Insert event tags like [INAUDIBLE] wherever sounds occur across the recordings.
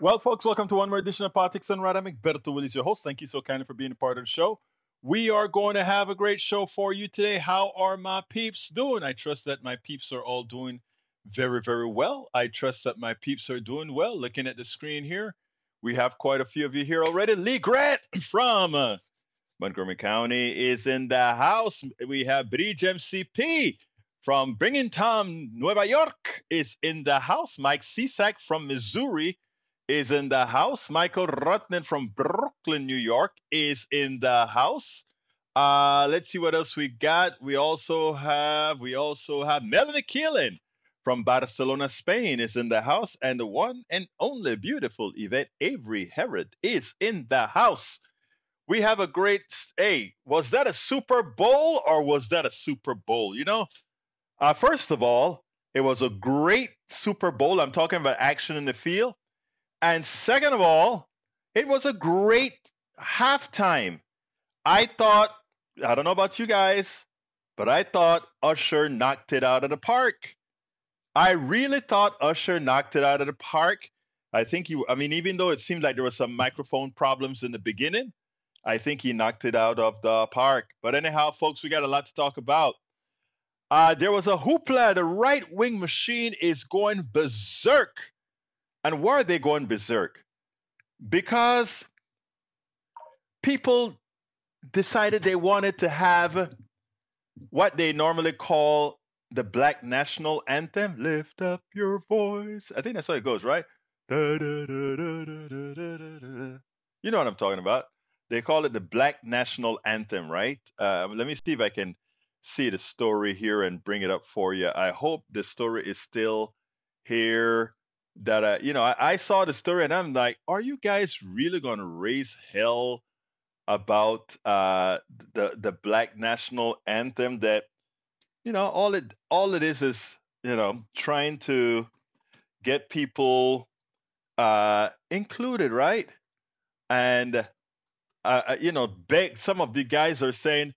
Well, folks, welcome to one more edition of Politics Done Right. I'm Egberto Willies, your host. Thank you so kindly for being a part of the show. We are going to have a great show for you today. How are my peeps doing? I trust that my peeps are all doing very, very well. I trust that my peeps are doing well. Looking at the screen here, we have quite a few of you here already. Lee Grant [CLEARS THROAT] from uh, Montgomery County is in the house. We have Bridge MCP from Binghamton, Nueva York is in the house. Mike Cisak from Missouri is in the house. Michael Rutnan from Brooklyn, New York is in the house. Uh, let's see what else we got. We also have we also have Melanie Keelan from Barcelona, Spain is in the house, and the one and only beautiful Yvette Avery Herod is in the house. We have a great hey, was that a Super Bowl or was that a Super Bowl? You know, uh, first of all, it was a great Super Bowl. I'm talking about action in the field. And second of all, it was a great halftime. I thought, I don't know about you guys, but I thought Usher knocked it out of the park. I really thought Usher knocked it out of the park. I think he, I mean, even though it seemed like there were some microphone problems in the beginning, I think he knocked it out of the park. But anyhow, folks, we got a lot to talk about. Uh, there was a hoopla. The right wing machine is going berserk and why are they going berserk? Because people decided they wanted to have what they normally call the black national anthem lift up your voice. I think that's how it goes right? You know what i'm talking about. They call it the black national anthem right? Uh, let me see if i can see the story here and bring it up for you. I hope the story is still here that uh, you know I, I, saw the story and I'm like, are you guys really to raise hell about uh, the the Black National Anthem? That you know all it all it is is you know trying to get people uh, included, right? And uh, uh, you know, beg, some of the guys are saying,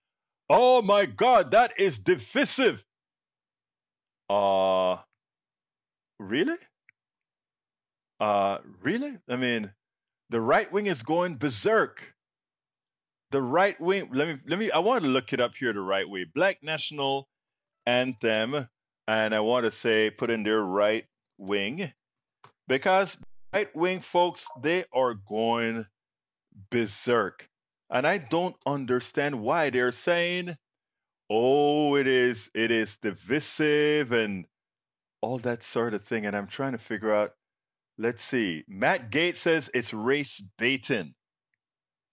"Oh my God, that is divisive." Uh really? Uh, really? I mean, the right wing is going berserk. The right wing. Let me. Let me. I want to look it up here. The right way. Black National Anthem, and I want to say put in their right wing, because right wing folks they are going berserk, and I don't understand why they're saying, "Oh, it is. It is divisive and." all that sort of thing. And I'm trying to figure out Let's see. Matt Gaetz says it's race baiting.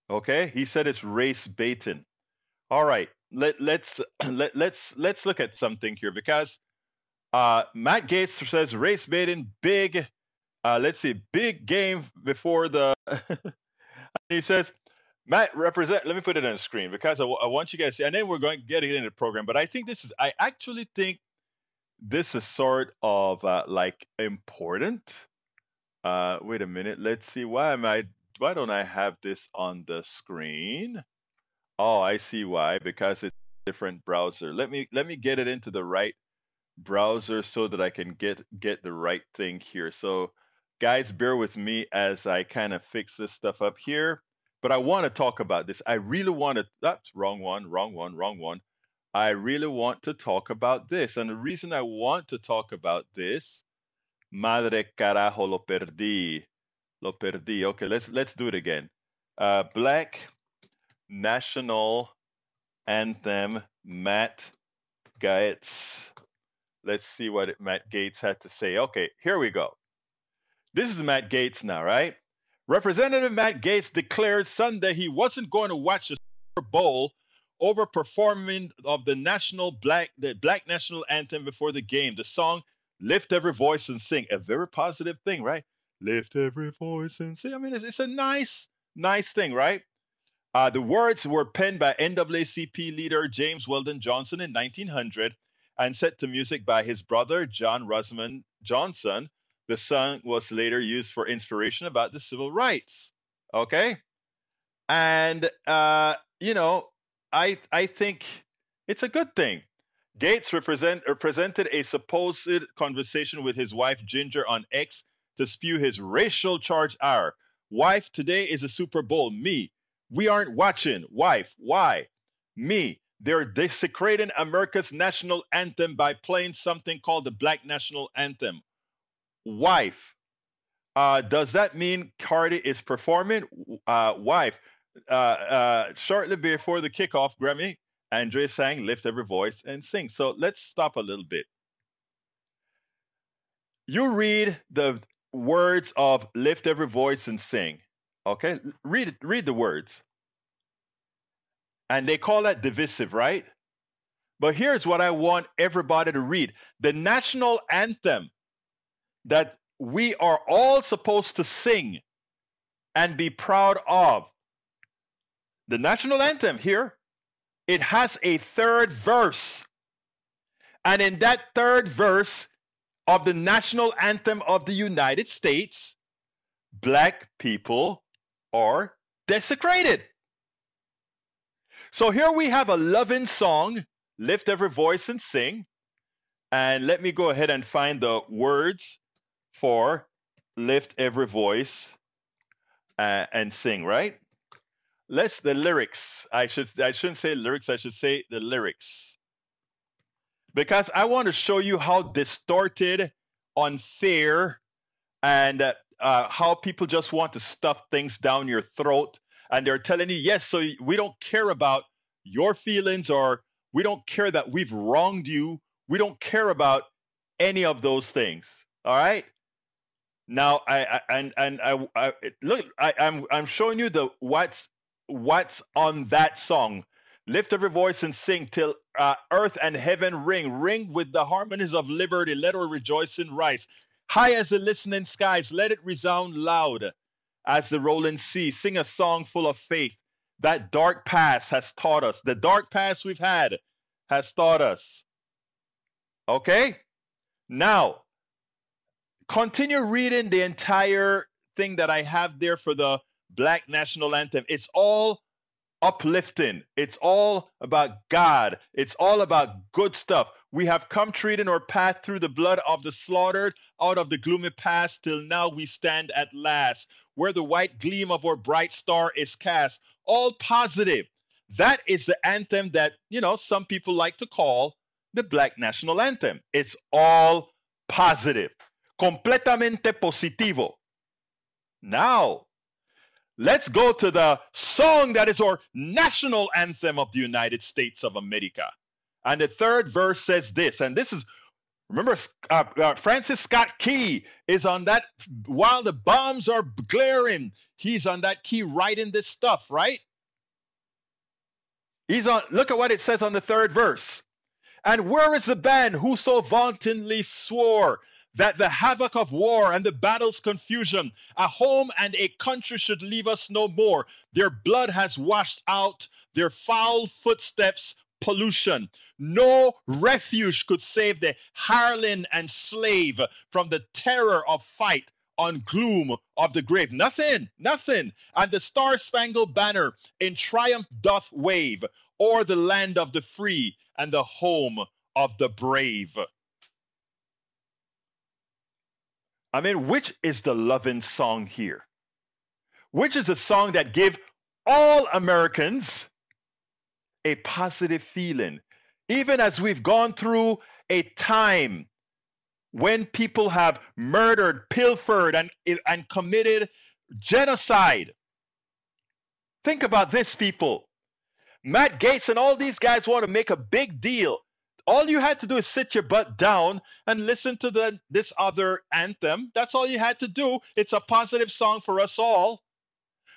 Okay, he said it's race baiting. All right, let let's [CLEARS THROAT] let let's let's look at something here because uh, Matt Gaetz says race baiting big. Uh, let's see, big game before the. [LAUGHS] he says Matt represent. Let me put it on the screen because I, I want you guys to and then we're going to get it in the program. But I think this is. I actually think this is sort of uh, like important uh, wait a minute. Let's see. Why am I? Why don't I have this on the screen? Oh, I see why. Because it's a different browser. Let me let me get it into the right browser so that I can get get the right thing here. So, guys, bear with me as I kind of fix this stuff up here. But I want to talk about this. I really want to. That's wrong one. Wrong one. Wrong one. I really want to talk about this. And the reason I want to talk about this Madre carajo, lo perdí. Lo perdí. Okay, let's let's do it again. Uh, Black National Anthem, Matt Gaetz. Let's see what Matt Gaetz had to say. Okay, here we go. This is Matt Gaetz now, right? Representative Matt Gaetz declared Sunday he wasn't going to watch the Super Bowl over performing of the national black the black national anthem before the game. The song lift every voice and sing. A very positive thing, right? Lift every voice and sing. I mean, it's, it's a nice, nice thing, right? Uh, the words were penned by NAACP leader James Weldon Johnson in 1900 and set to music by his brother John Rosamond Johnson. The song was later used for inspiration about the civil rights. Okay, and uh, you know, I I think it's a good thing. Gaetz represent, represented a supposed conversation with his wife Ginger on X to spew his racial charge hour. Wife, today is a Super Bowl. Me. We aren't watching. Wife, why? Me. They're desecrating America's national anthem by playing something called the Black National Anthem. Wife. Uh, does that mean Cardi is performing? Uh, wife. Uh, uh, shortly before the kickoff, Grammy, Andra sang Lift Every Voice and Sing. So let's stop a little bit. You read the words of Lift Every Voice and Sing. Okay? Read read the words. And they call that divisive, right? But here's what I want everybody to read. The national anthem that we are all supposed to sing and be proud of. The national anthem here it has a third verse. And in that third verse of the national anthem of the United States, black people are desecrated. So here we have a loving song, lift every voice and sing. And let me go ahead and find the words for lift every voice uh, and sing, right? Let's the lyrics. I should I shouldn't say lyrics. I should say the lyrics because I want to show you how distorted, unfair, and uh, how people just want to stuff things down your throat. And they're telling you, yes, so we don't care about your feelings or we don't care that we've wronged you. We don't care about any of those things. All right. Now I, I and and I, I look I, I'm I'm showing you the what's what's on that song. Lift every voice and sing till uh, earth and heaven ring. Ring with the harmonies of liberty. Let her rejoice and rise. High as the listening skies, let it resound loud as the rolling sea. Sing a song full of faith. That dark past has taught us. The dark past we've had has taught us. Okay? Now, continue reading the entire thing that I have there for the black national anthem. It's all uplifting. It's all about God. It's all about good stuff. We have come treading our path through the blood of the slaughtered, out of the gloomy past, till now we stand at last, where the white gleam of our bright star is cast. All positive. That is the anthem that, you know, some people like to call the Black National Anthem. It's all positive. Completamente positivo. Now, Let's go to the song that is our national anthem of the United States of America. And the third verse says this, and this is Remember, uh, uh, Francis Scott Key is on that while the bombs are glaring. He's on that key writing this stuff, right? He's on. Look at what it says on the third verse. And where is the band who so vauntingly swore that the havoc of war and the battle's confusion, a home and a country should leave us no more. Their blood has washed out their foul footsteps pollution. No refuge could save the hireling and slave from the terror of fight on gloom of the grave. Nothing, nothing. And the star spangled banner in triumph doth wave o'er the land of the free and the home of the brave. I mean, which is the loving song here? Which is the song that give all Americans a positive feeling, even as we've gone through a time when people have murdered, pilfered, and, and committed genocide. Think about this, people. Matt Gaetz and all these guys want to make a big deal all you had to do is sit your butt down and listen to the this other anthem. That's all you had to do. It's a positive song for us all.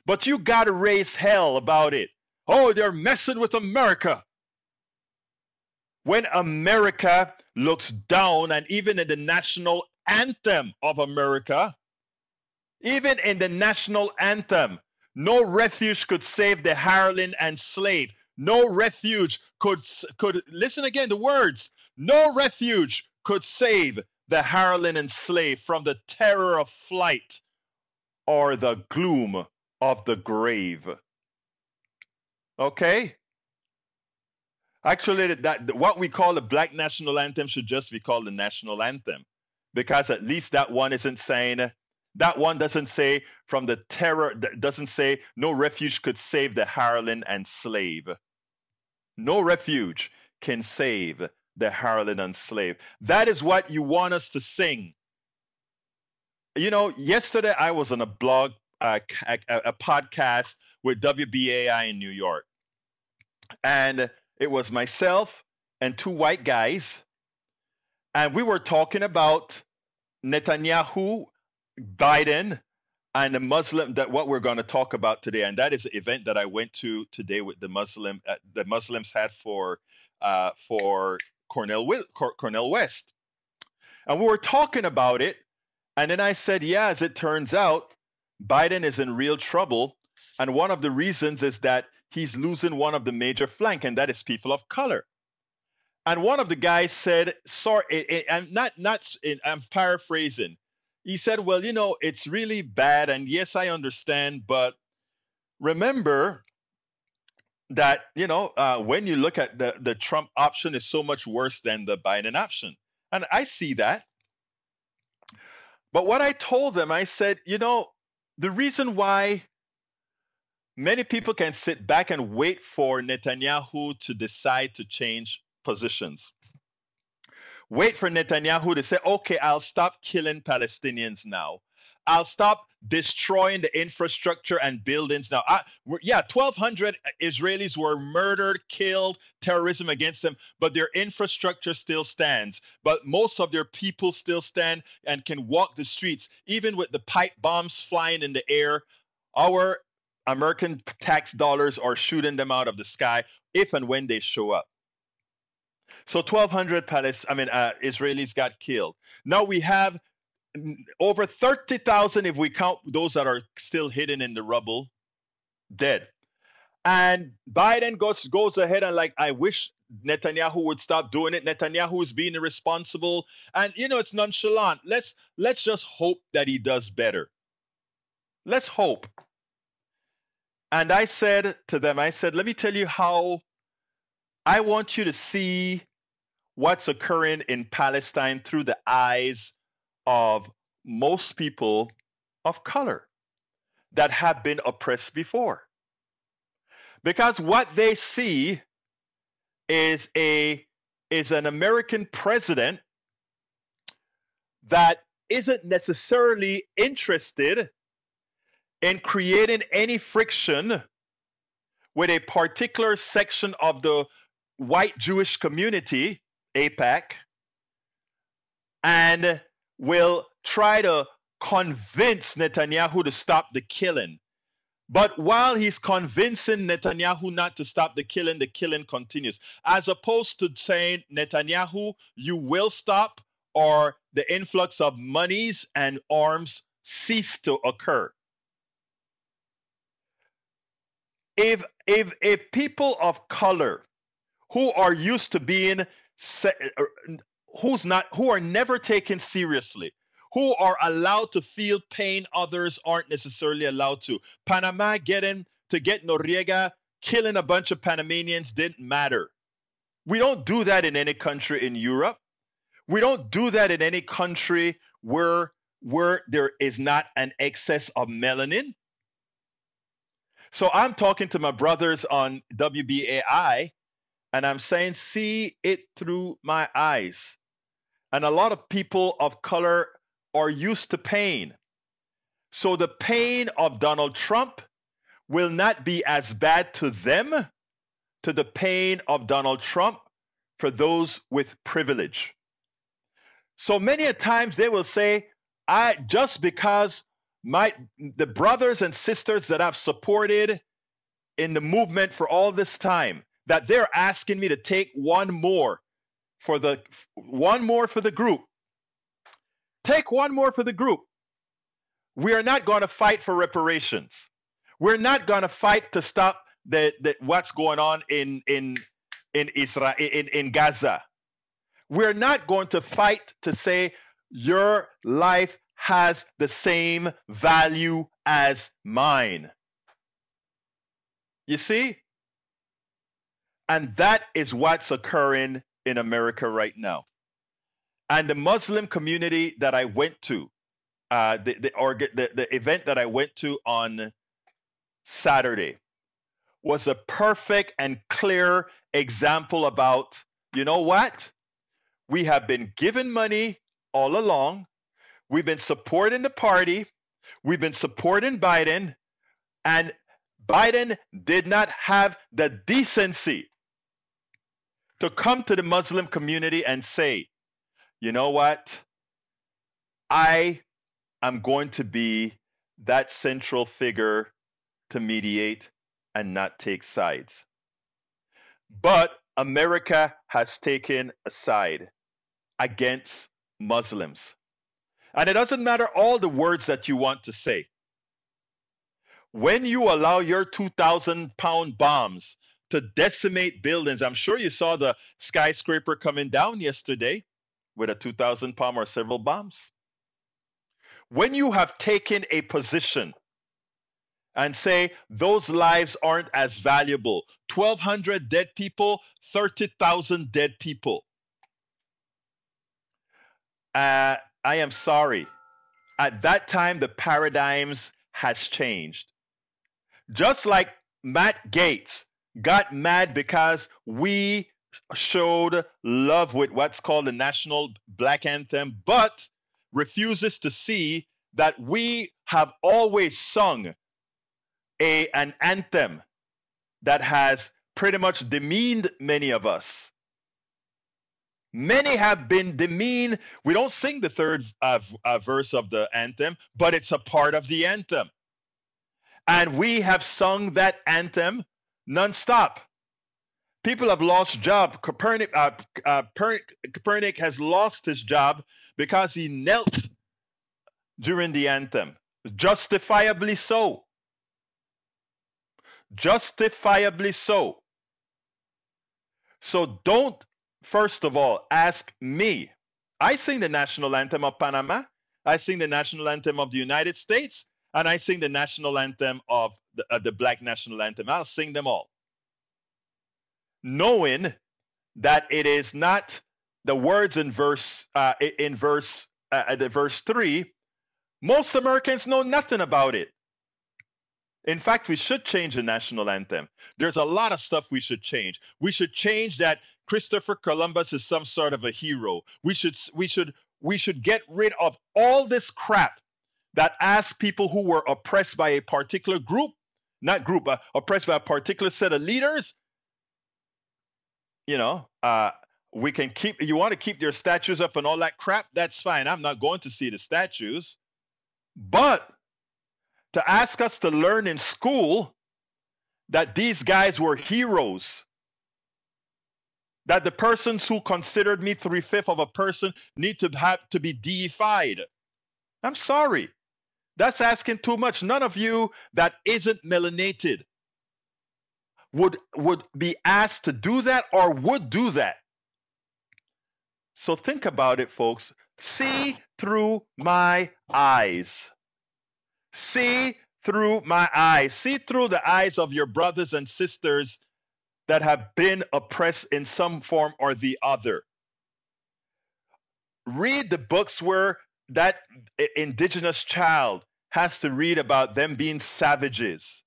But you got to raise hell about it. Oh, they're messing with America. When America looks down, and even in the national anthem of America, even in the national anthem, no refuge could save the hireling and slave. No refuge could could listen again the words. No refuge could save the hireling and slave from the terror of flight or the gloom of the grave. Okay? Actually, that what we call the black national anthem should just be called the national anthem, because at least that one isn't saying That one doesn't say from the terror, doesn't say no refuge could save the hireling and slave. No refuge can save the hireling and slave. That is what you want us to sing. You know, yesterday I was on a blog, a, a podcast with WBAI in New York. And it was myself and two white guys. And we were talking about Netanyahu Biden and the Muslim that what we're going to talk about today, and that is an event that I went to today with the Muslim uh, the Muslims had for uh, for Cornel Cornel West, and we were talking about it, and then I said, yeah, as it turns out, Biden is in real trouble, and one of the reasons is that he's losing one of the major flank, and that is people of color. And one of the guys said, "Sorry, I'm not not. I'm paraphrasing." He said, Well, you know, it's really bad. And yes, I understand. But remember that, you know, uh, when you look at the, the Trump option is so much worse than the Biden option. And I see that. But what I told them, I said, you know, the reason why many people can sit back and wait for Netanyahu to decide to change positions wait for Netanyahu to say, okay, I'll stop killing Palestinians now. I'll stop destroying the infrastructure and buildings now. I, yeah, 1,200 Israelis were murdered, killed, terrorism against them, but their infrastructure still stands. But most of their people still stand and can walk the streets, even with the pipe bombs flying in the air. Our American tax dollars are shooting them out of the sky if and when they show up. So 1,200 Palest- I mean, uh, Israelis got killed. Now we have over 30,000, if we count those that are still hidden in the rubble, dead. And Biden goes goes ahead and like, I wish Netanyahu would stop doing it. Netanyahu is being irresponsible, and you know it's nonchalant. Let's let's just hope that he does better. Let's hope. And I said to them, I said, let me tell you how I want you to see what's occurring in Palestine through the eyes of most people of color that have been oppressed before. Because what they see is a is an American president that isn't necessarily interested in creating any friction with a particular section of the white Jewish community AIPAC and will try to convince Netanyahu to stop the killing. But while he's convincing Netanyahu not to stop the killing, the killing continues. As opposed to saying, Netanyahu, you will stop, or the influx of monies and arms cease to occur. If, if, if people of color who are used to being uh, who's not who are never taken seriously who are allowed to feel pain others aren't necessarily allowed to. Panama getting to get noriega killing a bunch of panamanians didn't matter. We don't do that in any country in europe. We don't do that in any country where where there is not an excess of melanin. So i'm talking to my brothers on wbai and I'm saying, see it through my eyes. And a lot of people of color are used to pain. So the pain of Donald Trump will not be as bad to them to the pain of Donald Trump for those with privilege. So many a times they will say, I just because my the brothers and sisters that I've supported in the movement for all this time, that they're asking me to take one more for the one more for the group. Take one more for the group. We are not going to fight for reparations. We're not going to fight to stop the, the what's going on in in in Israel in, in Gaza. We're not going to fight to say your life has the same value as mine. You see? And that is what's occurring in America right now. And the Muslim community that I went to, uh, the the, orga- the the event that I went to on Saturday was a perfect and clear example about you know what we have been given money all along. We've been supporting the party. We've been supporting Biden. And Biden did not have the decency to come to the Muslim community and say, you know what? I am going to be that central figure to mediate and not take sides. But America has taken a side against Muslims. And it doesn't matter all the words that you want to say. When you allow your 2,000 pound bombs to decimate buildings, I'm sure you saw the skyscraper coming down yesterday with a 2,000 pound or several bombs. When you have taken a position and say those lives aren't as valuable 1,200 dead people, 30,000 dead people. Uh, I am sorry. At that time, the paradigms has changed. Just like Matt Gaetz got mad because we showed love with what's called the national black anthem, but refuses to see that we have always sung a an anthem that has pretty much demeaned many of us. Many have been demeaned. We don't sing the third uh, uh, verse of the anthem, but it's a part of the anthem. And we have sung that anthem nonstop. People have lost job. Kaepernick, uh, uh Kaepernick has lost his job because he knelt during the anthem, justifiably so. Justifiably so. So don't, first of all, ask me. I sing the national anthem of Panama. I sing the national anthem of the United States. And I sing the national anthem of the, uh, the Black national anthem. I'll sing them all. Knowing that it is not the words in verse uh, in verse uh, the verse three. Most Americans know nothing about it. In fact, we should change the national anthem. There's a lot of stuff we should change. We should change that Christopher Columbus is some sort of a hero. We should we should we should get rid of all this crap that asks people who were oppressed by a particular group, not group, but oppressed by a particular set of leaders. You know, uh, we can keep. You want to keep their statues up and all that crap? That's fine. I'm not going to see the statues, but to ask us to learn in school that these guys were heroes. That the persons who considered me three fifths of a person need to have to be deified. I'm sorry. That's asking too much. None of you that isn't melanated would would be asked to do that or would do that. So think about it, folks. See through my eyes. See through my eyes. See through the eyes of your brothers and sisters that have been oppressed in some form or the other. Read the books where that indigenous child has to read about them being savages.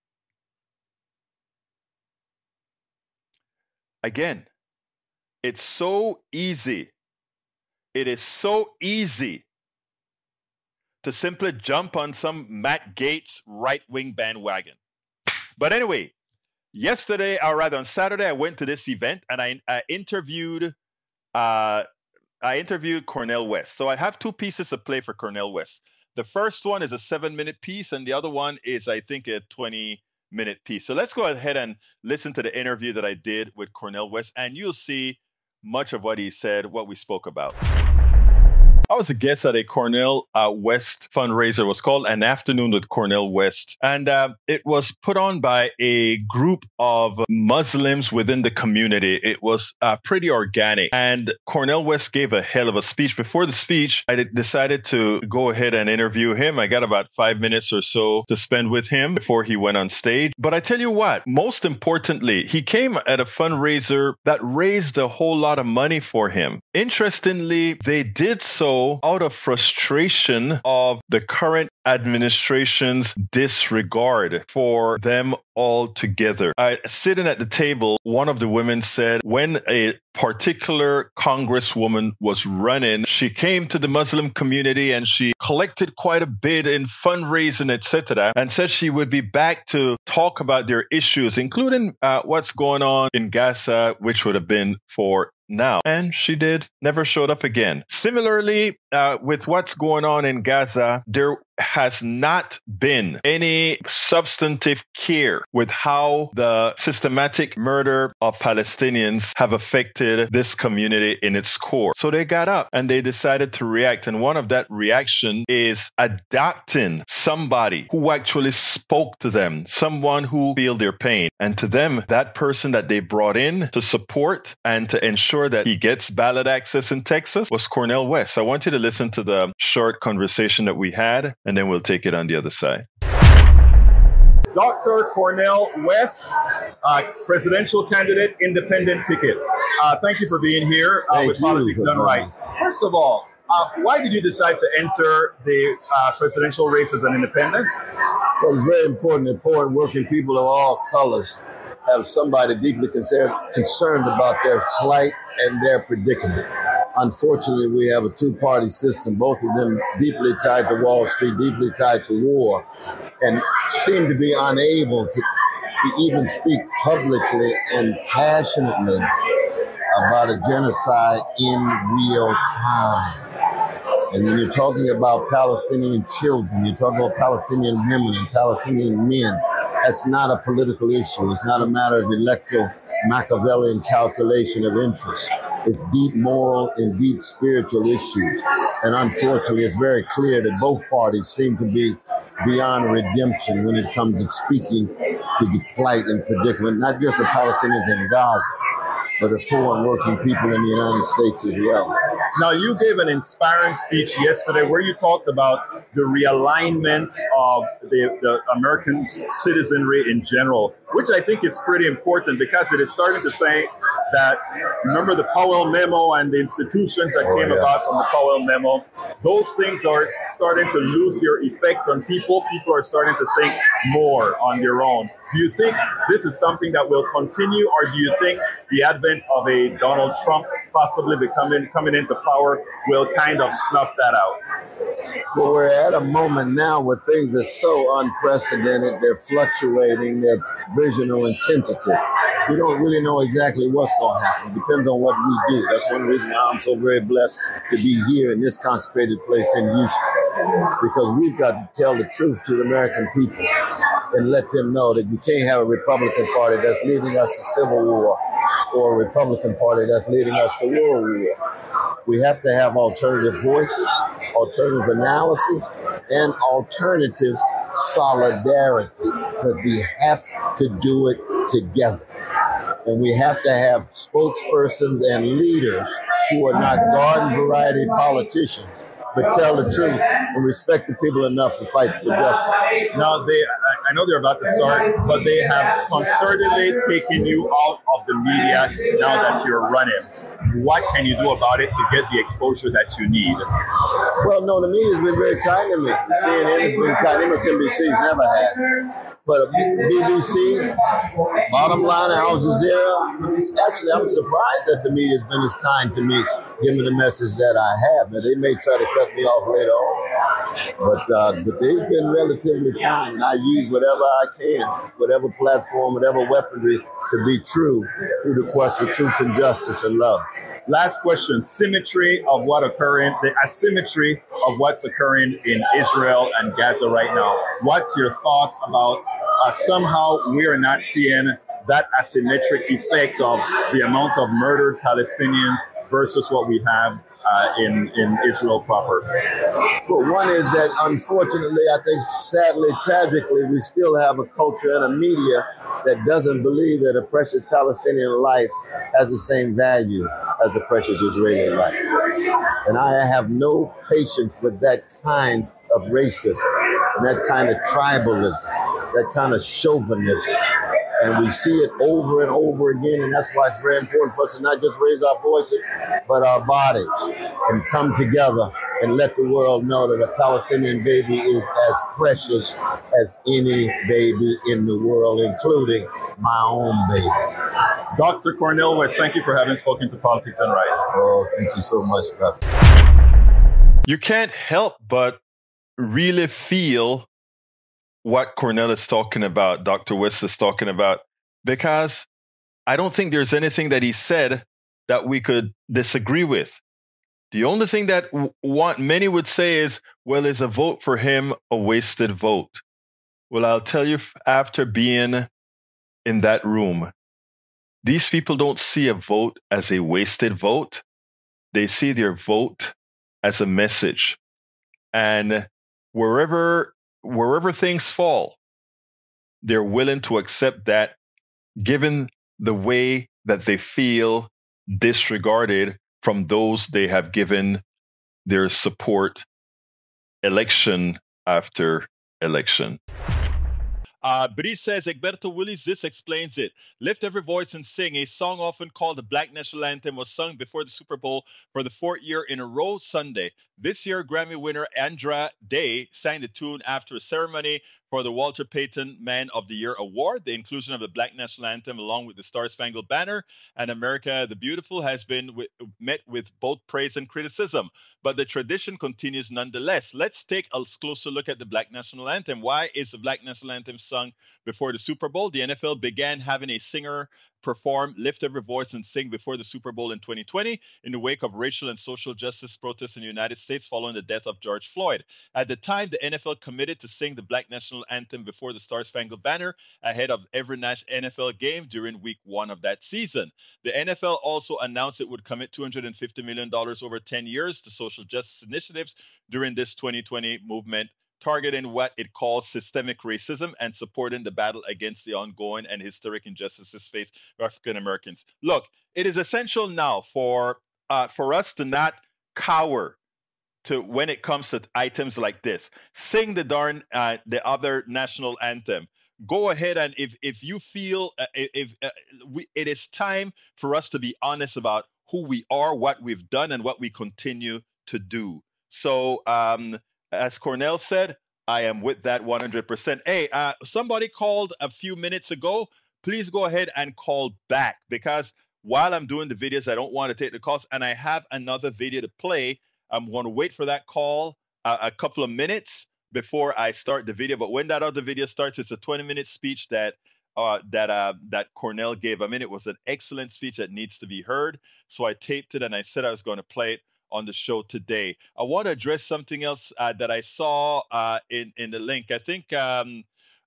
Again, it's so easy. It is so easy to simply jump on some Matt Gaetz right wing bandwagon. But anyway, yesterday, or rather on Saturday, I went to this event and I, I interviewed uh, I interviewed Cornel West. So I have two pieces of play for Cornel West. The first one is a seven minute piece, and the other one is, I think, a 20 minute piece. So let's go ahead and listen to the interview that I did with Cornel West, and you'll see much of what he said, what we spoke about. I was a guest at a Cornel uh, West fundraiser. It was called An Afternoon with Cornel West. And uh, it was put on by a group of Muslims within the community. It was uh, pretty organic. And Cornel West gave a hell of a speech. Before the speech, I decided to go ahead and interview him. I got about five minutes or so to spend with him before he went on stage. But I tell you what, most importantly, he came at a fundraiser that raised a whole lot of money for him. Interestingly, they did so out of frustration of the current administration's disregard for them all together. I, sitting at the table, one of the women said when a particular congresswoman was running, she came to the Muslim community and she collected quite a bit in fundraising, etc., and said she would be back to talk about their issues, including uh, what's going on in Gaza, which would have been for now. And she did, never showed up again. Similarly, uh, with what's going on in Gaza, there has not been any substantive care with how the systematic murder of Palestinians have affected this community in its core. So they got up and they decided to react. And one of that reaction is adopting somebody who actually spoke to them, someone who feel their pain. And to them, that person that they brought in to support and to ensure that he gets ballot access in Texas was Cornel West. I want you to listen to the short conversation that we had, and then we'll take it on the other side. Dr. Cornel West, uh, presidential candidate, independent ticket. Uh, thank you for being here uh, with Politics Done Right. First of all, uh, why did you decide to enter the uh, presidential race as an independent? Well, it's very important that poor and working people of all colors have somebody deeply concerned, concerned about their plight and their predicament. Unfortunately, we have a two party system, both of them deeply tied to Wall Street, deeply tied to war, and seem to be unable to, even speak publicly and passionately about a genocide in real time. And when you're talking about Palestinian children, you're talking about Palestinian women and Palestinian men, that's not a political issue. It's not a matter of electoral Machiavellian calculation of interest. It's deep moral and deep spiritual issues. And unfortunately, it's very clear that both parties seem to be beyond redemption when it comes to speaking to the plight and predicament, not just of Palestinians in Gaza, but the poor and working people in the United States as well. Now, you gave an inspiring speech yesterday where you talked about the realignment of the, the American citizenry in general, which I think is pretty important because it is starting to say that remember the Powell memo and the institutions that oh, came yeah. about from the Powell memo. Those things are starting to lose their effect on people. People are starting to think more on their own. Do you think this is something that will continue, or do you think the advent of a Donald Trump possibly becoming coming into power will kind of snuff that out? Well, we're at a moment now where things are so unprecedented, they're fluctuating, they're visional and tentative. We don't really know exactly what's going to happen. It depends on what we do. That's one reason I'm so very blessed to be here in this consecrated place in Houston, because we've got to tell the truth to the American people and let them know that you can't have a Republican Party that's leading us to civil war or a Republican Party that's leading us to world war. We have to have alternative voices, alternative analysis, and alternative solidarity because we have to do it together. And we have to have spokespersons and leaders who are not garden variety politicians but tell the truth and respect the people enough to fight for justice. Now, they, I know they're about to start, but they have concertedly taken you out of the media now that you're running. What can you do about it to get the exposure that you need? Well, no, the media's been very kind to me. CNN has been kind. MSNBC's never had. But BBC, bottom line, Al Jazeera, actually, I'm surprised that the media's been as kind to me give me the message that I have. Now, they may try to cut me off later on, but uh, but they've been relatively kind. and I use whatever I can, whatever platform, whatever weaponry to be true through the quest for truth and justice and love. Last question: symmetry of what occurring, the asymmetry of what's occurring in Israel and Gaza right now. What's your thoughts about uh, somehow we are not seeing that asymmetric effect of the amount of murdered Palestinians versus what we have uh, in in Israel proper? Well, one is that unfortunately, I think sadly, tragically, we still have a culture and a media that doesn't believe that a precious Palestinian life has the same value as a precious Israeli life. And I have no patience with that kind of racism and that kind of tribalism, that kind of chauvinism. And we see it over and over again. And that's why it's very important for us to not just raise our voices, but our bodies and come together and let the world know that a Palestinian baby is as precious as any baby in the world, including my own baby. Dr. Cornel West, thank you for having spoken to Politics Done Right. Oh, thank you so much, brother. You can't help but really feel what Cornel is talking about, Dr. West is talking about, because I don't think there's anything that he said that we could disagree with. The only thing that w- many would say is, well, is a vote for him a wasted vote? Well, I'll tell you after being in that room, these people don't see a vote as a wasted vote. They see their vote as a message. And wherever wherever things fall, they're willing to accept that given the way that they feel disregarded from those they have given their support election after election. Uh, he says, Egberto Willies, this explains it. Lift every voice and sing. A song often called the Black National Anthem was sung before the Super Bowl for the fourth year in a row Sunday. This year, Grammy winner Andra Day sang the tune after a ceremony for the Walter Payton Man of the Year Award. The inclusion of the Black National Anthem, along with the Star Spangled Banner and America the Beautiful, has been w- met with both praise and criticism. But the tradition continues nonetheless. Let's take a closer look at the Black National Anthem. Why is the Black National Anthem sung before the Super Bowl? The NFL began having a singer perform Lift Every Voice and Sing before the Super Bowl in 2020 in the wake of racial and social justice protests in the United States following the death of George Floyd. At the time, the NFL committed to sing the Black National Anthem before the Star Spangled Banner ahead of every Nash NFL game during week one of that season. The NFL also announced it would commit $250 million over 10 years to social justice initiatives during this 2020 movement targeting what it calls systemic racism and supporting the battle against the ongoing and historic injustices faced by African Americans. Look, it is essential now for uh, for us to not cower to when it comes to items like this. Sing the darn uh, the other national anthem. Go ahead and if if you feel uh, if uh, we, it is time for us to be honest about who we are, what we've done, and what we continue to do. So um, as Cornel said, I am with that 100%. Hey, uh, somebody called a few minutes ago. Please go ahead and call back because while I'm doing the videos, I don't want to take the calls, and I have another video to play. I'm going to wait for that call uh, a couple of minutes before I start the video. But when that other video starts, it's a 20 minute speech that uh, that uh, that Cornel gave. I mean, it was an excellent speech that needs to be heard. So I taped it and I said I was going to play it on the show today. I want to address something else uh, that I saw uh, in in the link. I think um,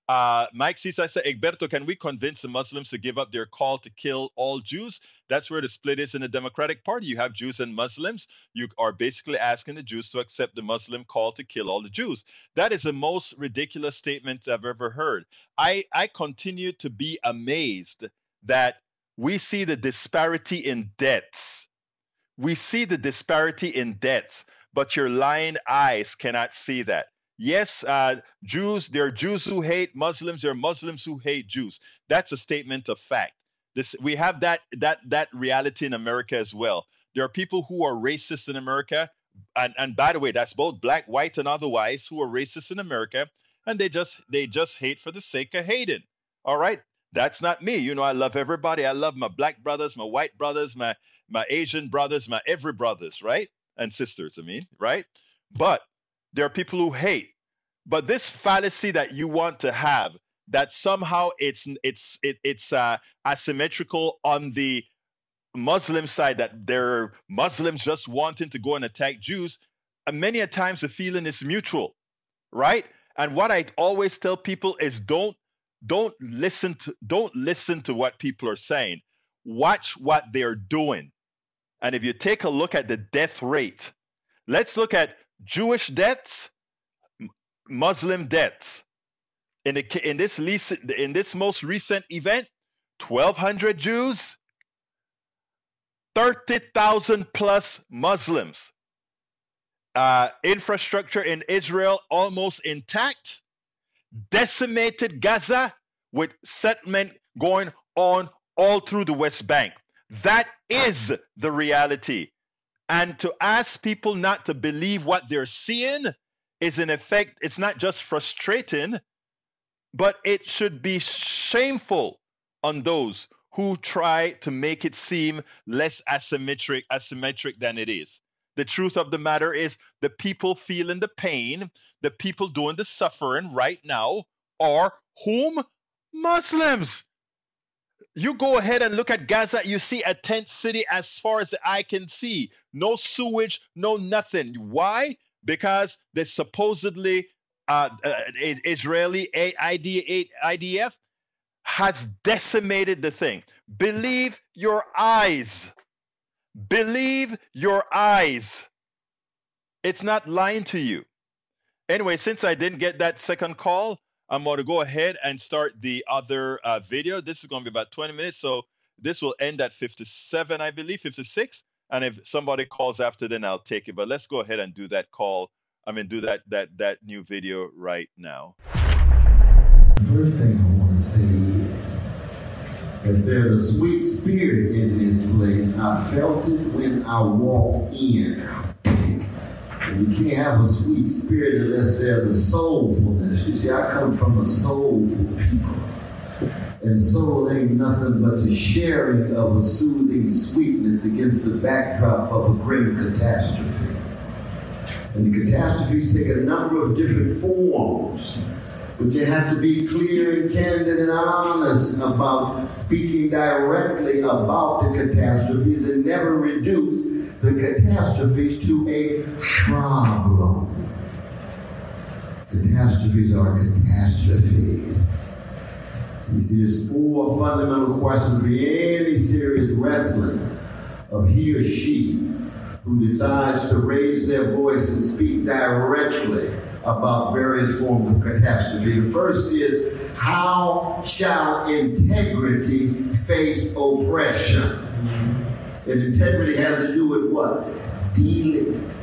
uh, Mike said, Egberto, can we convince the Muslims to give up their call to kill all Jews? That's where the split is in the Democratic Party. You have Jews and Muslims. You are basically asking the Jews to accept the Muslim call to kill all the Jews. That is the most ridiculous statement I've ever heard. I, I continue to be amazed that we see the disparity in debts we see the disparity in debts, but your lying eyes cannot see that. Yes, uh, Jews, there are Jews who hate Muslims, there are Muslims who hate Jews. That's a statement of fact. This we have that that that reality in America as well. There are people who are racist in America, and, and by the way, that's both black, white, and otherwise who are racist in America, and they just they just hate for the sake of hating. All right, that's not me. You know, I love everybody. I love my black brothers, my white brothers, my my Asian brothers, my every brothers, right? And sisters, I mean, right? But there are people who hate. But this fallacy that you want to have that somehow it's it's it, it's uh, asymmetrical on the Muslim side that there are Muslims just wanting to go and attack Jews. And many a times the feeling is mutual, right? And what I always tell people is don't don't listen to don't listen to what people are saying. Watch what they're doing. And if you take a look at the death rate, let's look at Jewish deaths, Muslim deaths. In, the, in, this, least, in this most recent event, 1,200 Jews, 30,000 plus Muslims. Uh, infrastructure in Israel almost intact. Decimated Gaza with settlement going on all through the West Bank. That is the reality. And to ask people not to believe what they're seeing is, in effect, it's not just frustrating, but it should be shameful on those who try to make it seem less asymmetric, asymmetric than it is. The truth of the matter is the people feeling the pain, the people doing the suffering right now are whom? Muslims. You go ahead and look at Gaza, you see a tent city as far as the eye can see. No sewage, no nothing. Why? Because they supposedly uh, uh, Israeli IDF has decimated the thing. Believe your eyes. Believe your eyes. It's not lying to you. Anyway, since I didn't get that second call, I'm going to go ahead and start the other uh, video. This is going to be about 20 minutes. So this will end at 57, I believe, 56. And if somebody calls after, then I'll take it. But let's go ahead and do that call. I mean, do that that that new video right now. First thing I want to say is that there's a sweet spirit in this place. I felt it when I walked in. You can't have a sweet spirit unless there's a soulfulness. You see, I come from a soulful people. And soul ain't nothing but the sharing of a soothing sweetness against the backdrop of a grim catastrophe. And the catastrophes take a number of different forms. But you have to be clear and candid and honest about speaking directly about the catastrophes and never reduce the catastrophes to a problem. Catastrophes are catastrophes. You see, there's four fundamental questions for any serious wrestling of he or she who decides to raise their voice and speak directly about various forms of catastrophe. The first is how shall integrity face oppression? And integrity has to do with what? Dealing,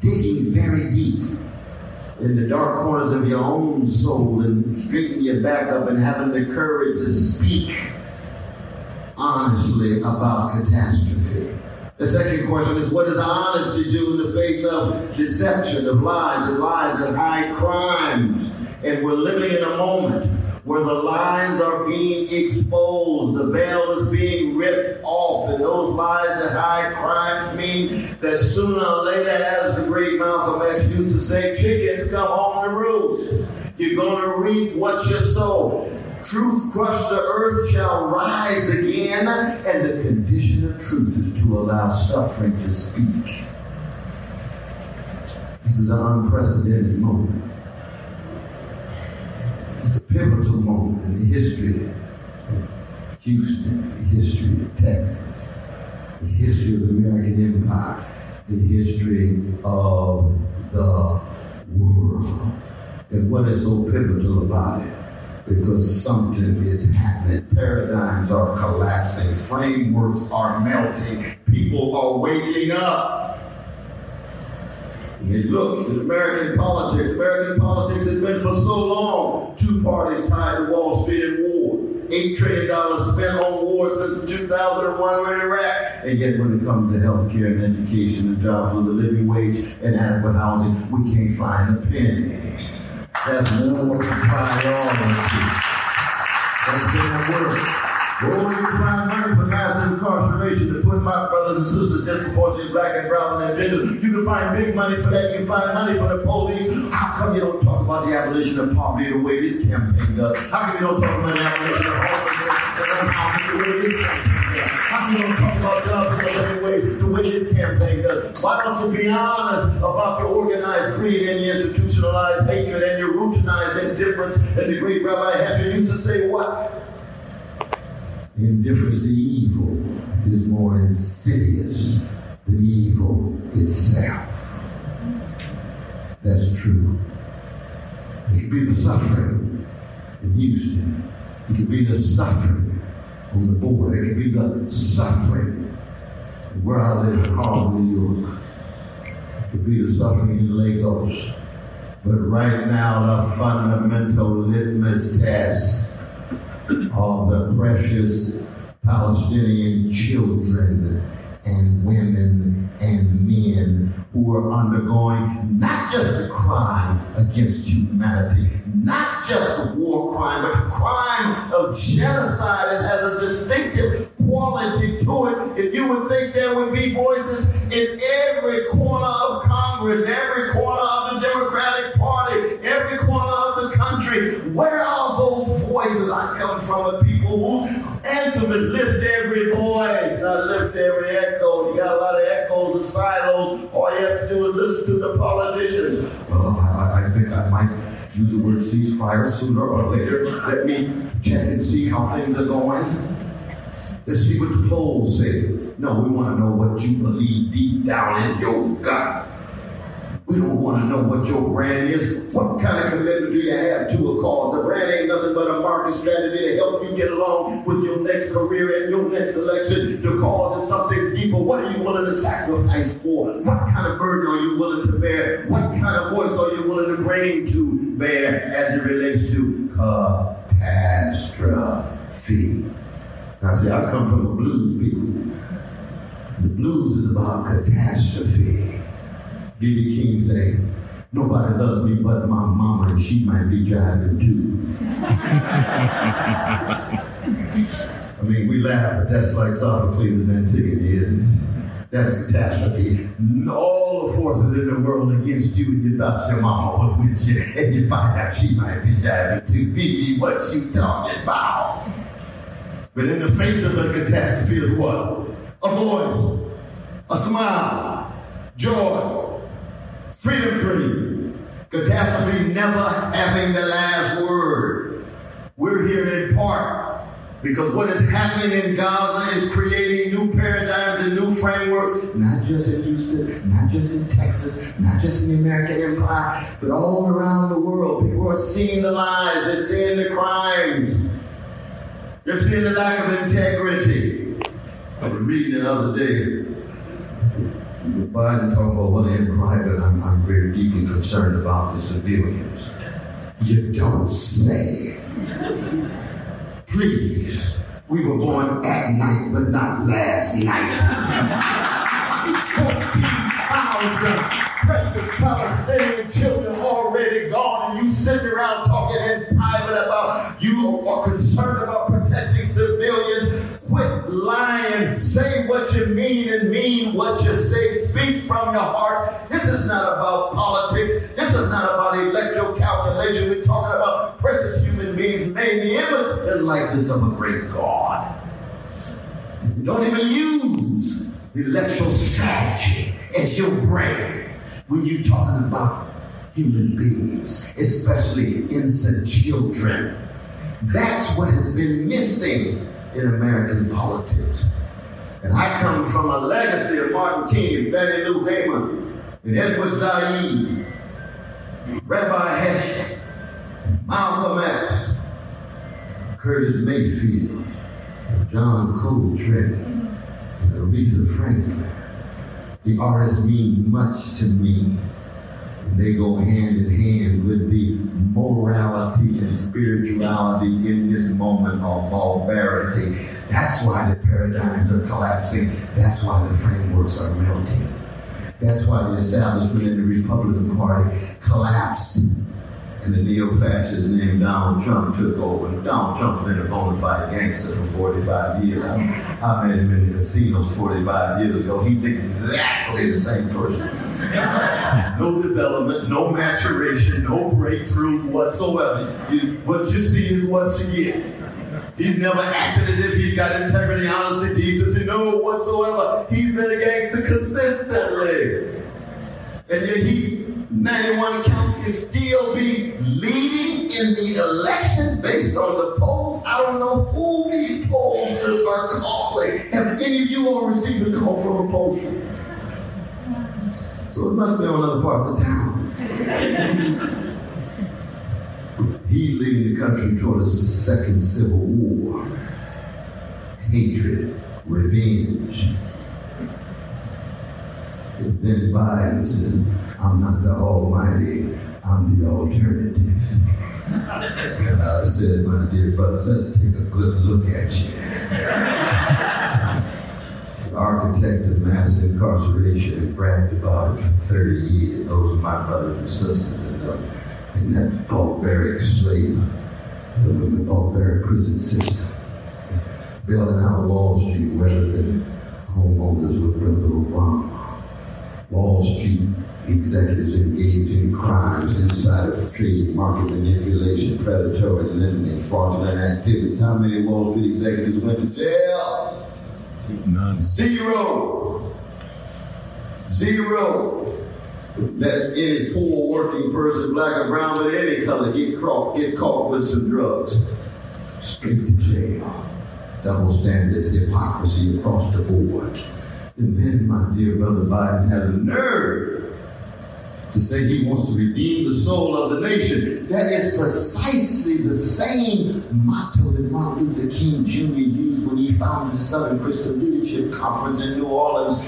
digging very deep in the dark corners of your own soul and straightening your back up and having the courage to speak honestly about catastrophe. The second question is what does honesty do in the face of deception, of lies, and lies and high crimes? And we're living in a moment where the lies are being exposed, the veil is being ripped off, and those lies and high crimes mean that sooner or later, as the great Malcolm X used to say, chickens come home to roost. You're going to reap what you sow. Truth crushed the earth shall rise again, and the condition of truth is to allow suffering to speak. This is an unprecedented moment pivotal moment in the history of Houston, the history of Texas, the history of the American Empire, the history of the world. And what is so pivotal about it? Because something is happening. Paradigms are collapsing. Frameworks are melting. People are waking up. And look at American politics. American politics has been for so long. Two parties tied to Wall Street and war. $8 trillion spent on war since 2001 in Iraq. And yet when it comes to health care and education and jobs with a living wage and adequate housing, we can't find a penny. That's more priority. That's been the work. Where you can find money for mass incarceration to put my brothers and sisters disproportionately black and brown and indigenous. You can find big money for that. You can find money for the police. How come you don't talk about the abolition of poverty the way this campaign does? How come you don't talk about the abolition of poverty the way this campaign does? How come you don't talk about jobs the way, the way this campaign does? Why don't you be honest about your organized greed and your institutionalized hatred and your routinized indifference? And the great Rabbi Heschel used to say what? Indifference to evil is more insidious than evil itself. That's true. It could be the suffering in Houston. It could be the suffering on the border. It could be the suffering where I live in Harlem, New York. It could be the suffering in Lagos. But right now, the fundamental litmus test of the precious Palestinian children and women and men who are undergoing not just a crime against humanity, not just a war crime, but a crime of genocide. It has a distinctive quality to it. If you would think there would be voices in every corner of Congress, every corner of the Democratic Party, every corner of the country, where are voices? I come from a people whose anthem is lift every voice, not lift every echo. You got a lot of echoes and silos. All you have to do is listen to the politicians. Well, I, I think I might use the word ceasefire sooner or later. Let me check and see how things are going. Let's see what the polls say. No, we want to know what you believe deep down in your gut. We don't want to know what your brand is. What kind of commitment do you have to a cause? A brand ain't nothing but a market strategy to help you get along with your next career and your next election. The cause is something deeper. What are you willing to sacrifice for? What kind of burden are you willing to bear? What kind of voice are you willing to bring to bear as it relates to catastrophe? Now, see, I come from the blues people. The blues is about catastrophe. B.B. King say, nobody loves me but my mama, and she might be driving too. [LAUGHS] I mean, we laugh, but that's like Sophocles' Antigone, isn't? That's catastrophe. All the forces in the world against you, and you thought your mama was with you, [LAUGHS] and you find out she might be driving too. B.B., what you talking about? But in the face of a catastrophe is what? A voice, a smile, joy, freedom dream. Catastrophe never having the last word. We're here in part because what is happening in Gaza is creating new paradigms and new frameworks, not just in Houston, not just in Texas, not just in the American empire, but all around the world. People are seeing the lies, they're seeing the crimes. They're seeing the lack of integrity. I was reading the other day, Biden talking about, well, in private, I'm, I'm very deeply concerned about the civilians. You don't say. Please. We were born at night, but not last night. 14,000 precious Palestinian children of a great God. You don't even use the electoral strategy as your brand when you're talking about human beings, especially innocent children. That's what has been missing in American politics. And I come from a legacy of Martin King, Fannie Lou Hamer, and Edward Said, Rabbi Heschel, Malcolm X, Curtis Mayfield, John Coltrane, and Aretha Franklin. The artists mean much to me. And they go hand in hand with the morality and spirituality in this moment of barbarity. That's why the paradigms are collapsing. That's why the frameworks are melting. That's why the establishment in the Republican Party collapsed. And the neo-fascist named Donald Trump took over. Donald Trump's been a bona fide gangster for 45 years. I, I met him in the casinos 45 years ago. He's exactly the same person. [LAUGHS] No development, no maturation, no breakthroughs whatsoever. You, what you see is what you get. He's never acted as if he's got integrity, honesty, decency, no whatsoever. He's been a gangster consistently. And yet he 91 counties can still be leading in the election based on the polls. I don't know who these pollsters are calling. Have any of you all received a call from a pollster? So it must be on other parts of town. [LAUGHS] He's leading the country towards a second civil war. Hatred, revenge. Then Biden says, I'm not the almighty, I'm the alternative. I said, my dear brother, let's take a good look at you. architect of mass incarceration bragged about it for 30 years. Those are my brothers and sisters in, the, uh, in that barbaric slave, the, the barbaric prison system. Bailing out Wall Street rather than homeowners with Brother Obama. Wall Street executives engaged in crimes inside of trade, market manipulation, predatory lending, fraudulent activities. How many Wall Street executives went to jail? None. Zero. Zero. Let any poor working person, black or brown, with any color, get caught, get caught with some drugs. Straight to jail. Double standards, hypocrisy across the board. And then my dear brother Biden had a nerve to say he wants to redeem the soul of the nation. That is precisely the same motto that Martin Luther King Jr. used when he founded the Southern Christian Leadership Conference in New Orleans,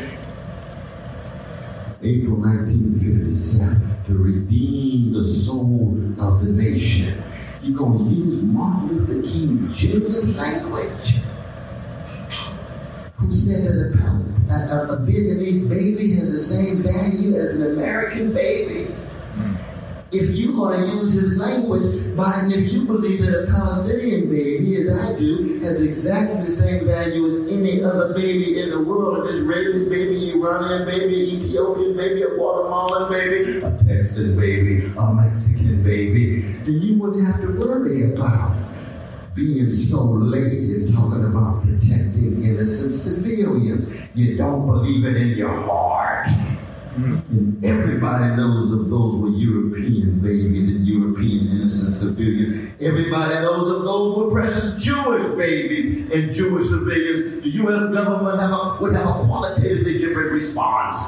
April 1957, to redeem the soul of the nation. You're going to use Martin Luther King Jr.'s language? Who said that a, a, a, Vietnamese baby has the same value as an American baby? If you're going to use his language, Biden, if you believe that a Palestinian baby, as I do, has exactly the same value as any other baby in the world, an Israeli baby, Iranian baby, Ethiopian baby, a Guatemalan baby, a Texan baby, a Mexican baby, then you wouldn't have to worry about being so late in talking about protecting innocent civilians. You don't believe it in your heart. Mm-hmm. And everybody knows of those were European babies and European innocent civilians. Everybody knows of those were precious Jewish babies and Jewish civilians. The U.S. government have a, would have a qualitatively different response.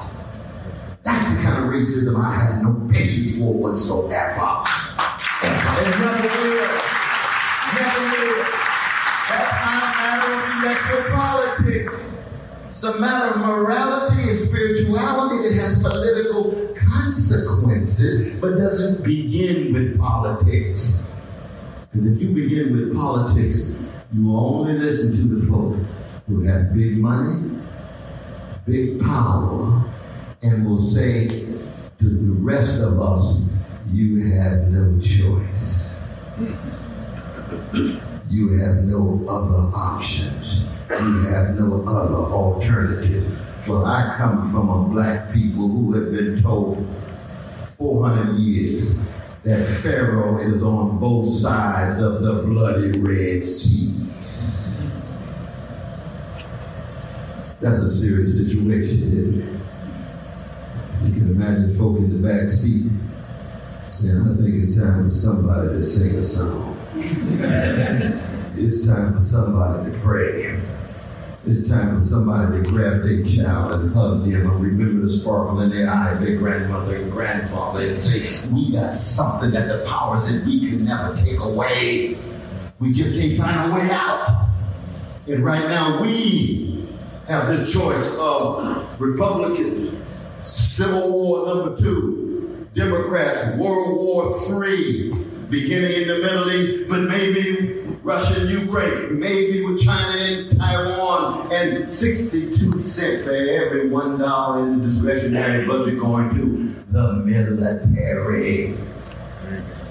That's the kind of racism I have no patience for whatsoever. And never will. Never electoral politics. It's a matter of morality and spirituality that has political consequences, but doesn't begin with politics. Because if you begin with politics, you only listen to the folk who have big money, big power, and will say to the rest of us, you have no choice. You have no other options. You have no other alternatives. Well, I come from a black people who have been told 400 years that Pharaoh is on both sides of the bloody Red Sea. That's a serious situation, isn't it? You can imagine folk in the back seat saying, I think it's time for somebody to sing a song. [LAUGHS] it's time for somebody to pray. It's time for somebody to grab their child and hug them and remember the sparkle in their eye of their grandmother and grandfather and say, We got something that the powers that we can never take away. We just can't find a way out. And right now, we have this choice of Republican Civil War number two, Democrats World War three, beginning in the Middle East, but maybe Russia and Ukraine, maybe with China and Taiwan, and 62 cents for every one dollar in the discretionary budget going to the military.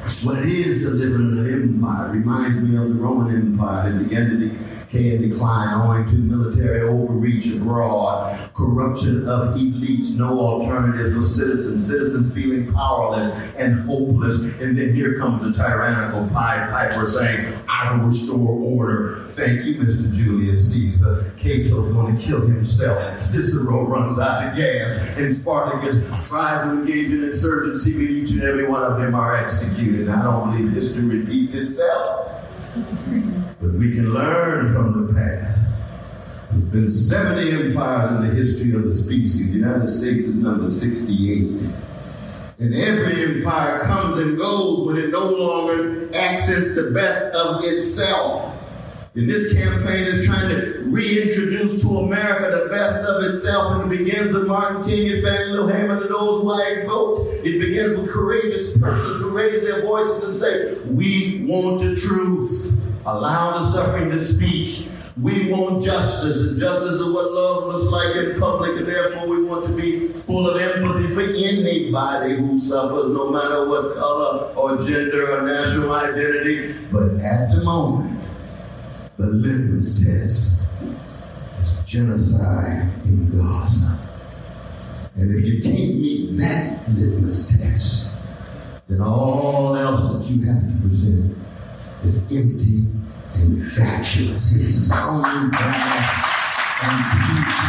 That's what it is to live in an empire. Reminds me of the Roman Empire that began to decay and decline owing to military overreach abroad, corruption of elites, no alternative for citizens, citizens feeling powerless and hopeless. And then here comes the tyrannical Pied Piper saying, I will restore order. Thank you, Mr. Julius Caesar. Cato's going to kill himself. Cicero runs out of gas. And Spartacus tries to engage in insurgency, but each and every one of them are executed. I don't believe history repeats itself. [LAUGHS] We can learn from the past. There's been 70 empires in the history of the species. The United States is number 68. And every empire comes and goes when it no longer accents the best of itself. And this campaign is trying to reintroduce to America the best of itself. And it begins with Martin King and Fannie Lou Hamer and those white vote. It begins with courageous persons who raise their voices and say, We want the truth. Allow the suffering to speak. We want justice, and justice is what love looks like in public, and therefore we want to be full of empathy for anybody who suffers, no matter what color or gender or national identity. But at the moment, the litmus test is genocide in Gaza. And if you can't meet that litmus test, then all else that you have to present is empty and fatuous. It's sounding brass and preaching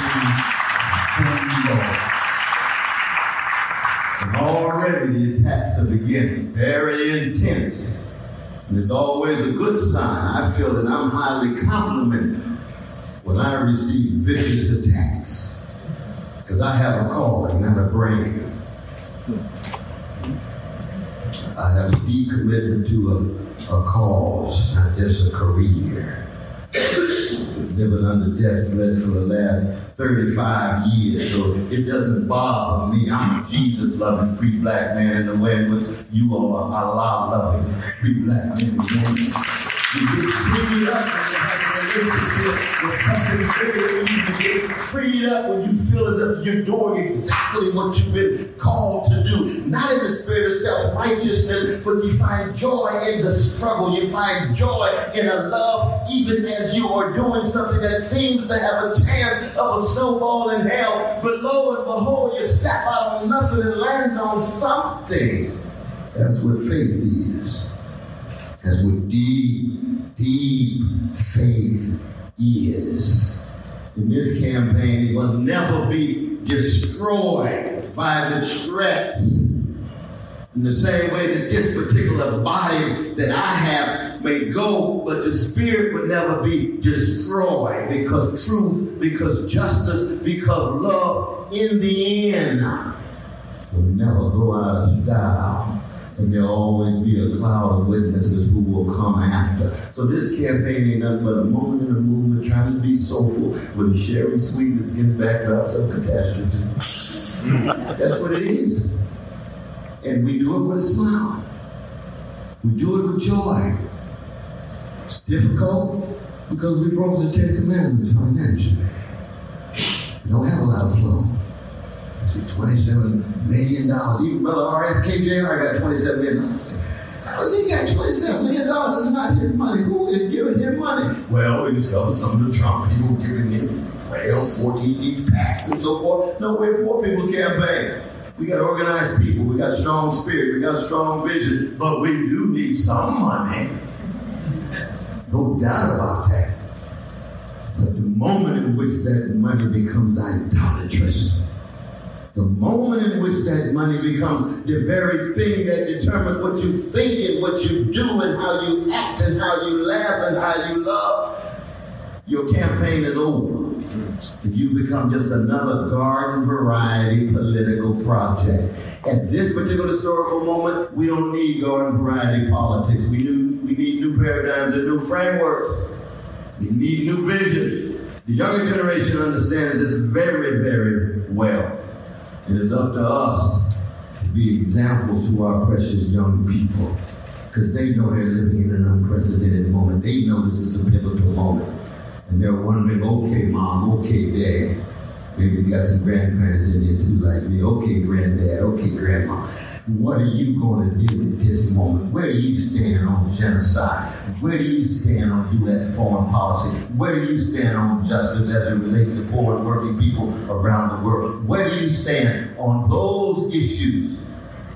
And already the attacks are beginning, very intense. And it's always a good sign. I feel that I'm highly complimented when I receive vicious attacks. Because I have a calling, not a brain. I have a deep commitment to a, a cause, not just a career. Living under death threat for the last 35 years, so it doesn't bother me. I'm a Jesus loving free black man in the way in which you all are Allah loving free black men and. You get up something bigger you get freed up when you feel as if you're doing exactly what you've been called to do. Not in the spirit of self righteousness, but you find joy in the struggle. You find joy in a love, even as you are doing something that seems to have a chance of a snowball in hell. But lo and behold, you step out on nothing and land on something. That's what faith is. That's what deep, deep faith is. In this campaign, it will never be destroyed by the threats. In the same way that this particular body that I have may go, but the spirit will never be destroyed because truth, because justice, because love in the end will never go out of style and there'll always be a cloud of witnesses who will come after. So this campaign ain't nothing but a moment in the movement trying to be soulful when sharing sweetness gets backed up some catastrophe. That's what it is. And we do it with a smile. We do it with joy. It's difficult because we broke the Ten Commandments financially. We don't have a lot of flow. See, $27 million. Even Brother RFK Jr. got $27 million. How does he got $27 million? That's not his money. Who is giving him money? Well, we discovered some of the Trump people giving him 12, 14 each packs and so forth. No, we're poor people's campaign. We got organized people. We got strong spirit. We got strong vision. But we do need some money. No doubt about that. But the moment in which that money becomes idolatrous, the moment in which that money becomes the very thing that determines what you think and what you do and how you act and how you laugh and how you love, your campaign is over. You become just another garden variety political project. At this particular historical moment, we don't need garden variety politics. We, do, we need new paradigms and new frameworks. We need new visions. The younger generation understands this very, very well. It is up to us to be examples to our precious young people because they know they're living in an unprecedented moment. They know this is a pivotal moment. And they're wondering, okay, mom, okay, dad. Maybe we got some grandparents in here too, like me. Okay, granddad, okay, grandma. What are you going to do at this moment? Where do you stand on genocide? Where do you stand on U.S. foreign policy? Where do you stand on justice as it relates to poor and working people around the world? Where do you stand on those issues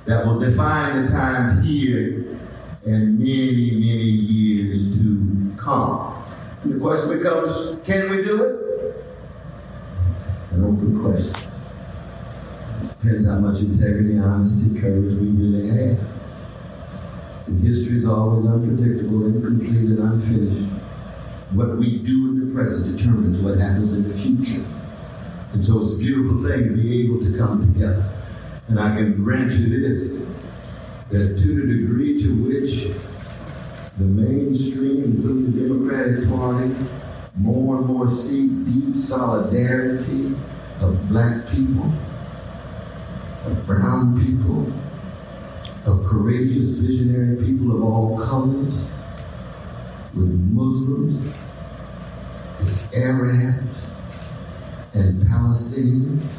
that will define the times here and many, many years to come? And the question becomes, can we do it? It's an open question. It Depends how much integrity, honesty, courage we really have. History is always unpredictable, incomplete, and unfinished. What we do in the present determines what happens in the future. And so it's a beautiful thing to be able to come together. And I can grant you this, that to the degree to which the mainstream, including the Democratic Party, more and more see deep solidarity of black people, of brown people, of courageous, visionary people of all colors, with Muslims with Arabs and Palestinians,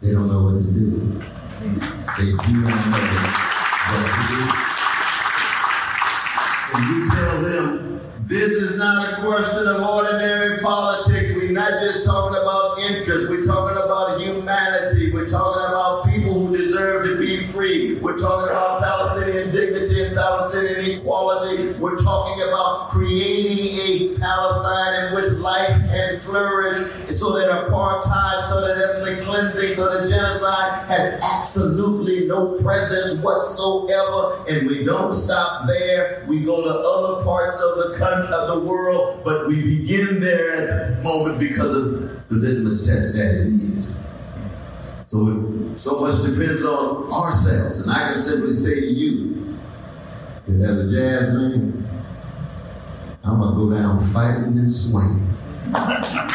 they don't know what to do. They do not know what to do. And you tell them, this is not a question of ordinary politics. We're not just talking about interest. We're talking about humanity. We're talking about people who deserve to be free. We're talking about Palestinian dignity and Palestinian equality. We're talking about creating a Palestine in which life can flourish so that apartheid, so that ethnic cleansing, so that genocide has absolutely no presence whatsoever. And we don't stop there. We go to other parts of the country, of the world, but we begin there at the moment because of the litmus test that it is. So, so much depends on ourselves. And I can simply say to you, that as a jazz man, I'm going to go down fighting and swinging. Fighting, fighting,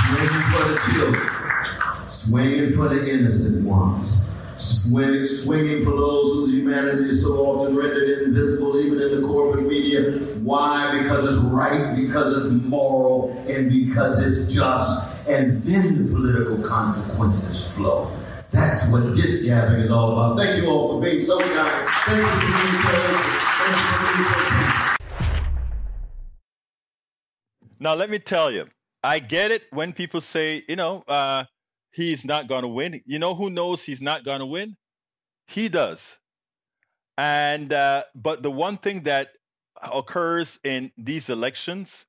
swinging for the children, swinging for the innocent ones, swinging, swinging for those whose humanity is so often rendered invisible, even in the corporate media. Why? Because it's right, because it's moral, and because it's just. And then the political consequences flow. That's what this gathering is all about. Thank you all for being so kind. Thank you for being so. Thank you for being so. Now, let me tell you, I get it when people say, you know, uh, he's not going to win. You know who knows he's not going to win? He does. And, uh, but the one thing that occurs in these elections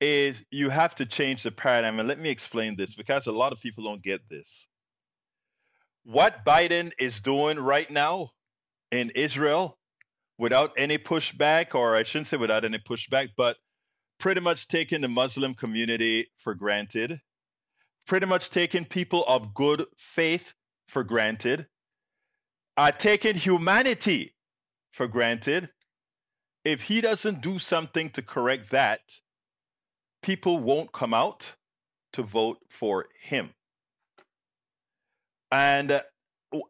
is you have to change the paradigm. And let me explain this because a lot of people don't get this. What Biden is doing right now in Israel without any pushback, or I shouldn't say without any pushback, but pretty much taking the Muslim community for granted, pretty much taking people of good faith for granted, uh, taking humanity for granted. If he doesn't do something to correct that, people won't come out to vote for him. And uh,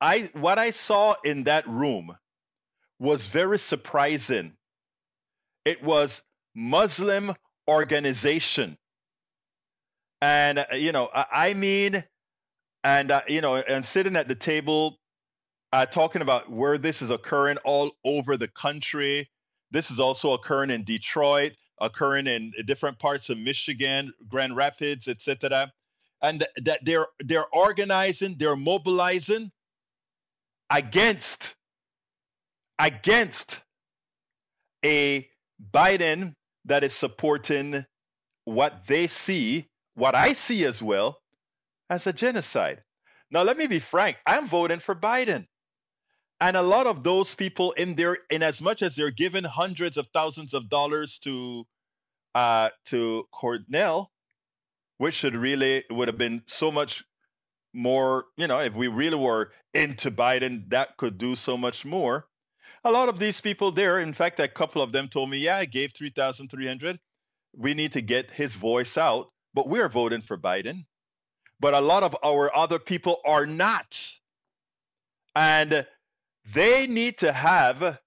I what I saw in that room was very surprising. It was Muslim organization. And, uh, you know, I, I mean, and, uh, you know, and sitting at the table uh, talking about where this is occurring all over the country. This is also occurring in Detroit, occurring in different parts of Michigan, Grand Rapids, etc. And that they're they're organizing, they're mobilizing against against a Biden that is supporting what they see, what I see as well, as a genocide. Now, let me be frank. I'm voting for Biden. And a lot of those people in there, in as much as they're giving hundreds of thousands of dollars to uh, to Cornel, which should really would have been so much more, you know, if we really were into Biden, that could do so much more a lot of these people there, in fact, a couple of them told me, yeah, I gave 3,300. We need to get his voice out, but we're voting for Biden. But a lot of our other people are not. And they need to have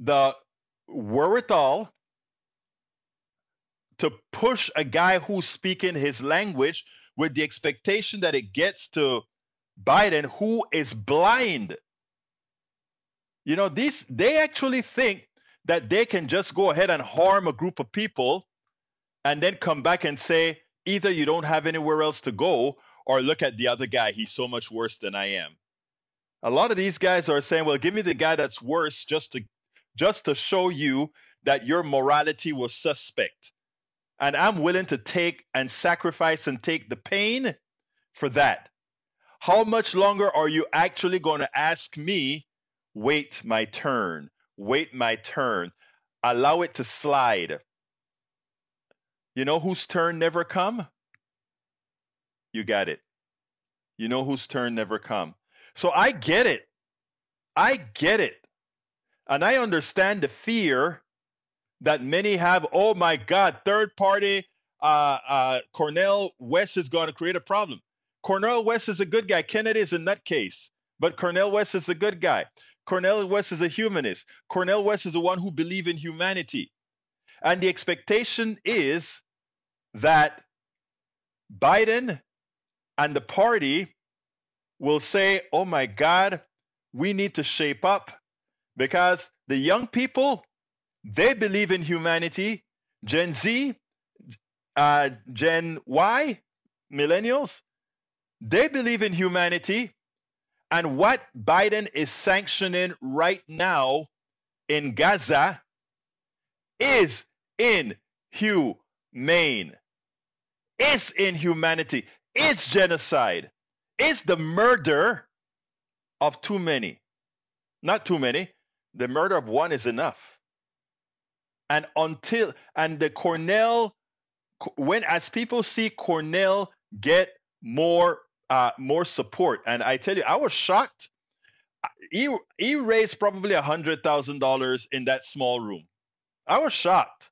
the wherewithal to push a guy who's speaking his language with the expectation that it gets to Biden, who is blind you know, these they actually think that they can just go ahead and harm a group of people and then come back and say either you don't have anywhere else to go or look at the other guy, he's so much worse than I am. A lot of these guys are saying, "Well, give me the guy that's worse just to just to show you that your morality was suspect." And I'm willing to take and sacrifice and take the pain for that. How much longer are you actually going to ask me wait my turn, wait my turn, allow it to slide. You know whose turn never come? You got it. You know whose turn never come. So I get it. I get it. And I understand the fear that many have. Oh my God, third party uh, uh, Cornel West is going to create a problem. Cornel West is a good guy. Kennedy is a nutcase, but Cornel West is a good guy. Cornel West is a humanist. Cornel West is the one who believes in humanity. And the expectation is that Biden and the party will say, oh my God, we need to shape up because the young people, they believe in humanity. Gen Z, uh, Gen Y, millennials, they believe in humanity. And what Biden is sanctioning right now in Gaza is inhumane. It's inhumanity. It's genocide. It's the murder of too many. Not too many. The murder of one is enough. And until, and the Cornel, when as people see Cornel get more uh, more support. And I tell you, I was shocked. He he raised probably a hundred thousand dollars in that small room. I was shocked.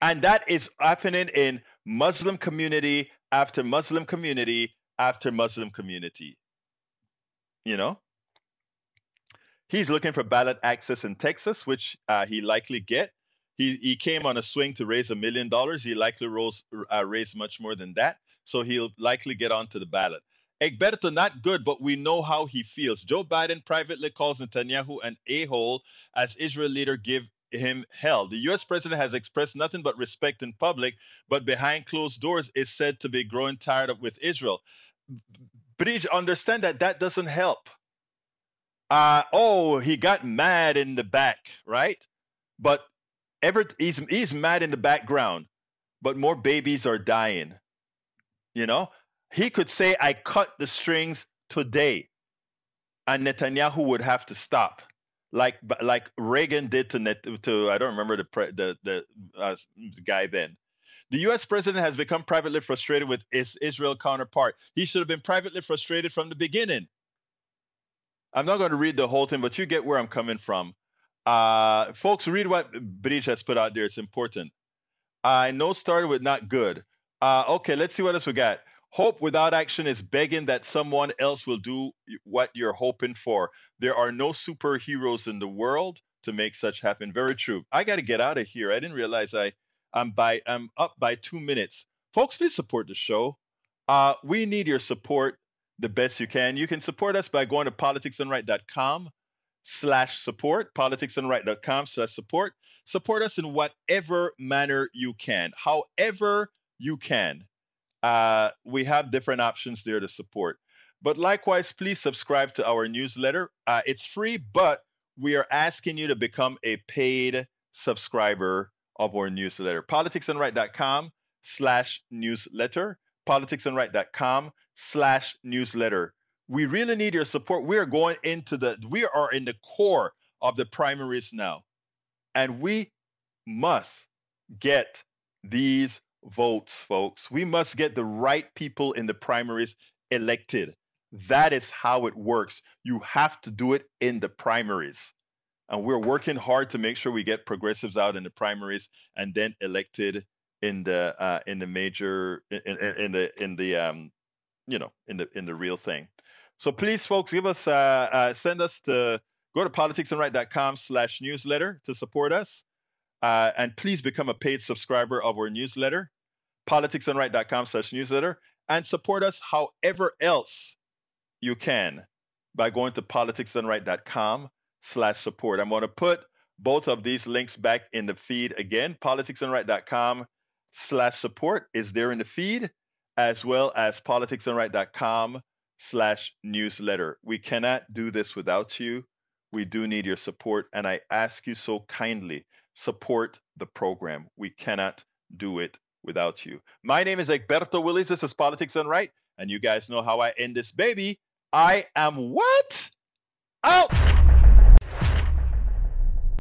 And that is happening in Muslim community after Muslim community after Muslim community. You know? He's looking for ballot access in Texas, which uh, he likely get. He, he came on a swing to raise a million dollars. He likely rose, uh, much more than that so he'll likely get onto the ballot. Egberto, not good, but we know how he feels. Joe Biden privately calls Netanyahu an a hole as Israel leader give him hell. The U.S. president has expressed nothing but respect in public, but behind closed doors is said to be growing tired of with Israel. Bridge, understand that that doesn't help. Uh, oh, he got mad in the back, right? But ever he's he's mad in the background, but more babies are dying. You know, he could say, I cut the strings today, and Netanyahu would have to stop. Like like Reagan did to Net, to I don't remember the pre, the the uh, guy then. The U.S. president has become privately frustrated with his Israel counterpart. He should have been privately frustrated from the beginning. I'm not going to read the whole thing, but you get where I'm coming from. Uh, folks, read what British has put out there. It's important. I know started with not good. Uh, okay, let's see what else we got. Hope without action is begging that someone else will do what you're hoping for. There are no superheroes in the world to make such happen. Very true. I got to get out of here. I didn't realize I I'm by I'm up by two minutes. Folks, please support the show. Uh, we need your support the best you can. You can support us by going to politicsdoneright.com slash support, politicsdoneright.com slash support. Support us in whatever manner you can. However you can. Uh, we have different options there to support. But likewise, please subscribe to our newsletter. Uh, it's free, but we are asking you to become a paid subscriber of our newsletter. Politicsdoneright.com slash newsletter. Politicsdoneright.com slash newsletter. We really need your support. We are going into the, we are in the core of the primaries now. And we must get these votes, folks. We must get the right people in the primaries elected. That is how it works. You have to do it in the primaries. And we're working hard to make sure we get progressives out in the primaries and then elected in the uh, in the major in, in, in the in the um, you know in the in the real thing. So please, folks, give us uh, uh, send us to go to politicsdoneright.com slash newsletter to support us. Uh, and please become a paid subscriber of our newsletter, politicsdoneright.com slash newsletter, and support us however else you can by going to politicsdoneright.com slash support. I'm going to put both of these links back in the feed again. Politicsdoneright.com slash support is there in the feed, as well as politicsdoneright.com slash newsletter. We cannot do this without you. We do need your support, and I ask you so kindly support the program. We cannot do it without you. My name is Egberto Willies. This is Politics Done Right. And you guys know how I end this baby. I am what? Out!